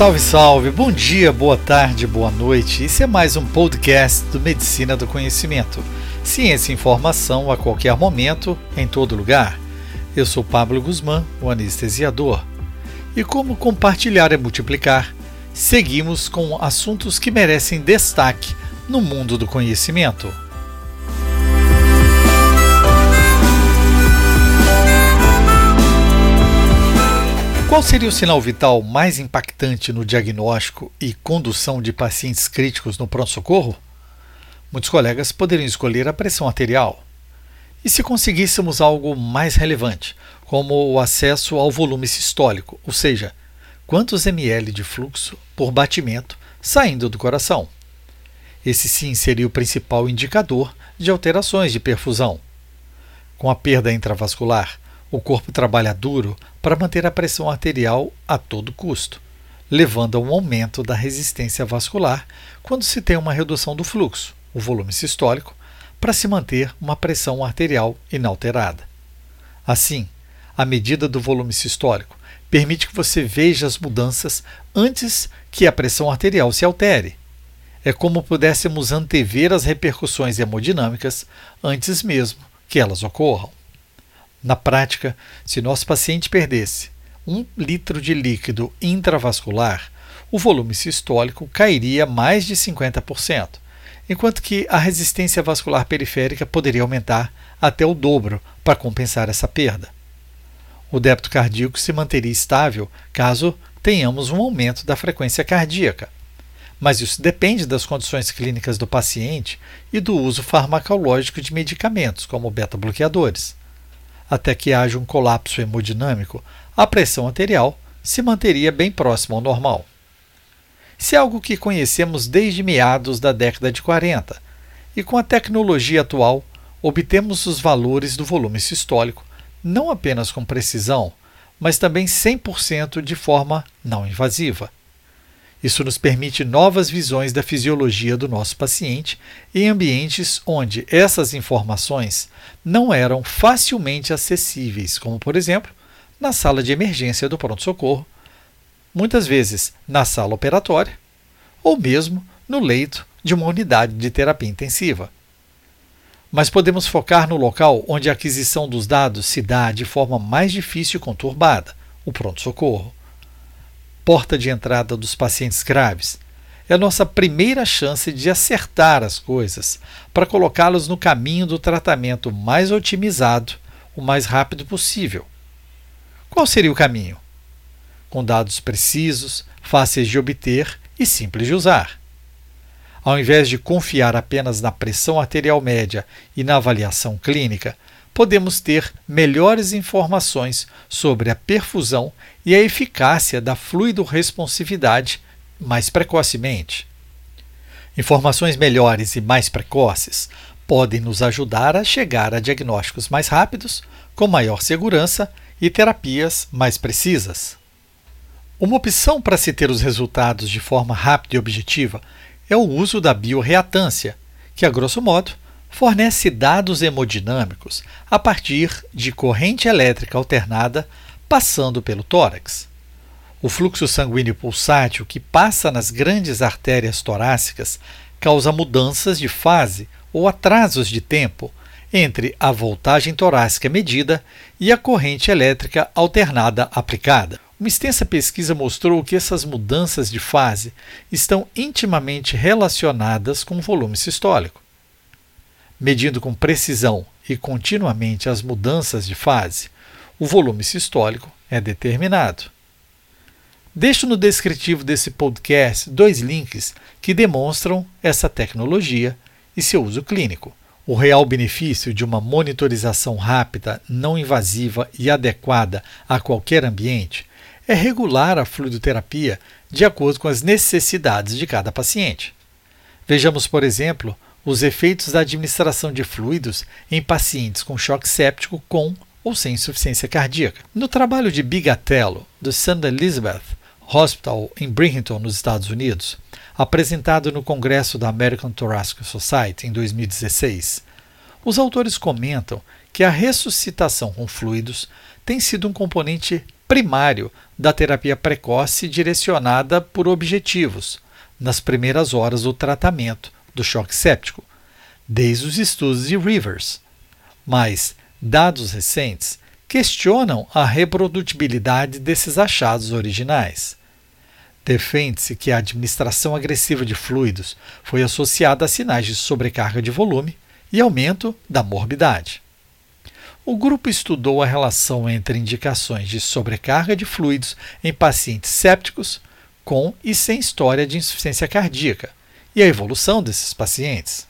Salve, salve, bom dia, boa tarde, boa noite. Esse é mais um podcast do Medicina do Conhecimento. Ciência e informação a qualquer momento, em todo lugar. Eu sou Pablo Guzmán, o anestesiador. E como compartilhar é multiplicar, seguimos com assuntos que merecem destaque no mundo do conhecimento. Qual seria o sinal vital mais impactante no diagnóstico e condução de pacientes críticos no pronto-socorro? Muitos colegas poderiam escolher a pressão arterial. E se conseguíssemos algo mais relevante, como o acesso ao volume sistólico, ou seja, quantos ml de fluxo por batimento saindo do coração? Esse sim seria o principal indicador de alterações de perfusão. Com a perda intravascular, o corpo trabalha duro para manter a pressão arterial a todo custo, levando a um aumento da resistência vascular quando se tem uma redução do fluxo, o volume sistólico, para se manter uma pressão arterial inalterada. Assim, a medida do volume sistólico permite que você veja as mudanças antes que a pressão arterial se altere. É como pudéssemos antever as repercussões hemodinâmicas antes mesmo que elas ocorram. Na prática, se nosso paciente perdesse um litro de líquido intravascular, o volume sistólico cairia mais de 50%, enquanto que a resistência vascular periférica poderia aumentar até o dobro para compensar essa perda. O débito cardíaco se manteria estável caso tenhamos um aumento da frequência cardíaca. Mas isso depende das condições clínicas do paciente e do uso farmacológico de medicamentos, como beta-bloqueadores até que haja um colapso hemodinâmico, a pressão arterial se manteria bem próxima ao normal. Isso é algo que conhecemos desde meados da década de 40, e com a tecnologia atual obtemos os valores do volume sistólico não apenas com precisão, mas também 100% de forma não invasiva. Isso nos permite novas visões da fisiologia do nosso paciente em ambientes onde essas informações não eram facilmente acessíveis, como, por exemplo, na sala de emergência do pronto-socorro, muitas vezes na sala operatória ou mesmo no leito de uma unidade de terapia intensiva. Mas podemos focar no local onde a aquisição dos dados se dá de forma mais difícil e conturbada o pronto-socorro porta de entrada dos pacientes graves. É a nossa primeira chance de acertar as coisas para colocá-los no caminho do tratamento mais otimizado o mais rápido possível. Qual seria o caminho? Com dados precisos, fáceis de obter e simples de usar. Ao invés de confiar apenas na pressão arterial média e na avaliação clínica, podemos ter melhores informações sobre a perfusão e a eficácia da fluido-responsividade mais precocemente. Informações melhores e mais precoces podem nos ajudar a chegar a diagnósticos mais rápidos, com maior segurança e terapias mais precisas. Uma opção para se ter os resultados de forma rápida e objetiva é o uso da bioreatância, que, a grosso modo, fornece dados hemodinâmicos a partir de corrente elétrica alternada passando pelo tórax. O fluxo sanguíneo pulsátil que passa nas grandes artérias torácicas causa mudanças de fase ou atrasos de tempo entre a voltagem torácica medida e a corrente elétrica alternada aplicada. Uma extensa pesquisa mostrou que essas mudanças de fase estão intimamente relacionadas com o volume sistólico medindo com precisão e continuamente as mudanças de fase, o volume sistólico é determinado. Deixo no descritivo desse podcast dois links que demonstram essa tecnologia e seu uso clínico. O real benefício de uma monitorização rápida, não invasiva e adequada a qualquer ambiente é regular a fluidoterapia de acordo com as necessidades de cada paciente. Vejamos, por exemplo, os efeitos da administração de fluidos em pacientes com choque séptico com ou sem insuficiência cardíaca. No trabalho de Bigatello, do St. Elizabeth Hospital em Bridgeton, nos Estados Unidos, apresentado no Congresso da American Thoracic Society em 2016, os autores comentam que a ressuscitação com fluidos tem sido um componente primário da terapia precoce direcionada por objetivos, nas primeiras horas do tratamento do choque séptico, desde os estudos de Rivers. Mas dados recentes questionam a reprodutibilidade desses achados originais. Defende-se que a administração agressiva de fluidos foi associada a sinais de sobrecarga de volume e aumento da morbidade. O grupo estudou a relação entre indicações de sobrecarga de fluidos em pacientes sépticos com e sem história de insuficiência cardíaca e a evolução desses pacientes.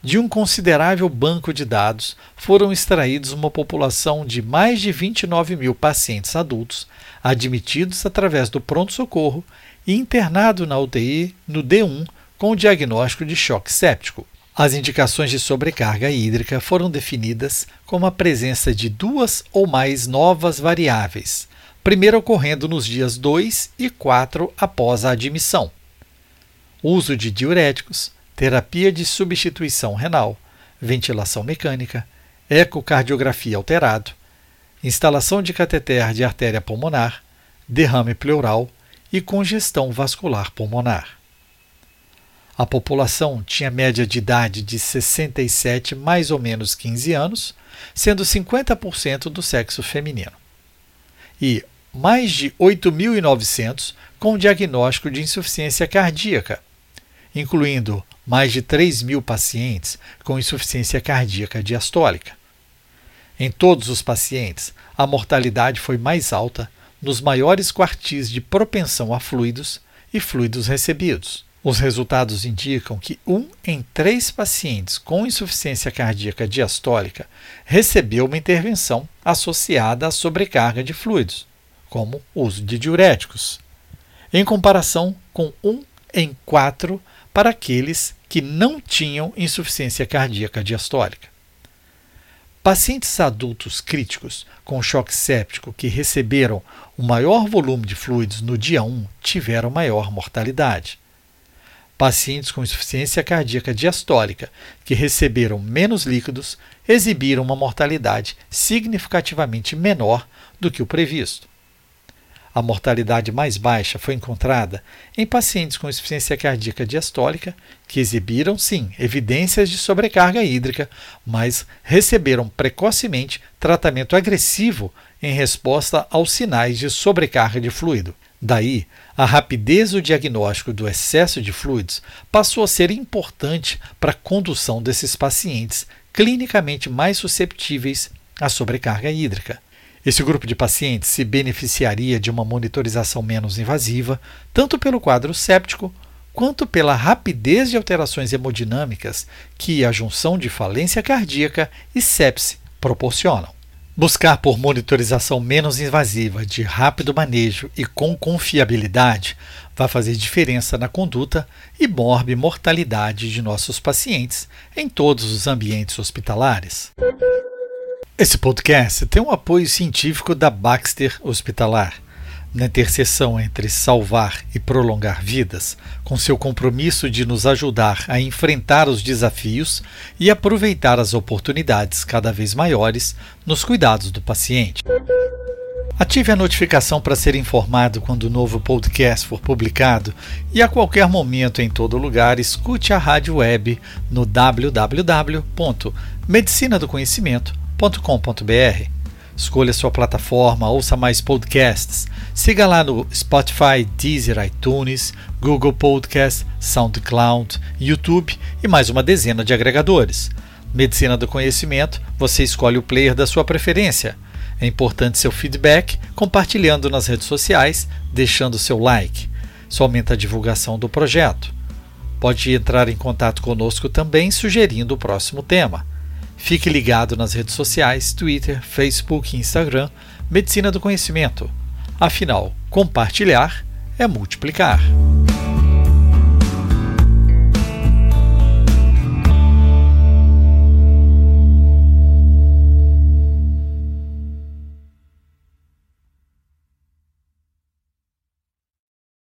De um considerável banco de dados, foram extraídos uma população de mais de 29 mil pacientes adultos admitidos através do pronto-socorro e internado na UTI no D1 com o diagnóstico de choque séptico. As indicações de sobrecarga hídrica foram definidas como a presença de duas ou mais novas variáveis, primeiro ocorrendo nos dias 2 e 4 após a admissão. Uso de diuréticos, terapia de substituição renal, ventilação mecânica, ecocardiografia alterado, instalação de cateter de artéria pulmonar, derrame pleural e congestão vascular pulmonar. A população tinha média de idade de 67 mais ou menos 15 anos, sendo 50% do sexo feminino. E mais de 8.900 com diagnóstico de insuficiência cardíaca, incluindo mais de 3 mil pacientes com insuficiência cardíaca diastólica. Em todos os pacientes, a mortalidade foi mais alta nos maiores quartis de propensão a fluidos e fluidos recebidos. Os resultados indicam que um em três pacientes com insuficiência cardíaca diastólica recebeu uma intervenção associada à sobrecarga de fluidos, como uso de diuréticos, em comparação com um em quatro para aqueles que não tinham insuficiência cardíaca diastólica. Pacientes adultos críticos com choque séptico que receberam o maior volume de fluidos no dia 1 tiveram maior mortalidade. Pacientes com insuficiência cardíaca diastólica que receberam menos líquidos exibiram uma mortalidade significativamente menor do que o previsto. A mortalidade mais baixa foi encontrada em pacientes com insuficiência cardíaca diastólica que exibiram, sim, evidências de sobrecarga hídrica, mas receberam precocemente tratamento agressivo em resposta aos sinais de sobrecarga de fluido. Daí, a rapidez do diagnóstico do excesso de fluidos passou a ser importante para a condução desses pacientes clinicamente mais susceptíveis à sobrecarga hídrica. Esse grupo de pacientes se beneficiaria de uma monitorização menos invasiva, tanto pelo quadro séptico quanto pela rapidez de alterações hemodinâmicas que a junção de falência cardíaca e sepse proporcionam. Buscar por monitorização menos invasiva, de rápido manejo e com confiabilidade vai fazer diferença na conduta e morbe mortalidade de nossos pacientes em todos os ambientes hospitalares. Esse podcast tem um apoio científico da Baxter Hospitalar, na interseção entre salvar e prolongar vidas, com seu compromisso de nos ajudar a enfrentar os desafios e aproveitar as oportunidades cada vez maiores nos cuidados do paciente. Ative a notificação para ser informado quando o novo podcast for publicado e a qualquer momento em todo lugar escute a rádio web no www.medicinadoconhecimento.com www.radiofobia.com.br. Escolha sua plataforma, ouça mais podcasts. Siga lá no Spotify, Deezer, iTunes, Google Podcast, SoundCloud, YouTube e mais uma dezena de agregadores. Medicina do Conhecimento, você escolhe o player da sua preferência. É importante seu feedback, compartilhando nas redes sociais, deixando seu like. Isso aumenta a divulgação do projeto. Pode entrar em contato conosco também sugerindo o próximo tema. Fique ligado nas redes sociais, Twitter, Facebook e Instagram, Medicina do Conhecimento. Afinal, compartilhar é multiplicar.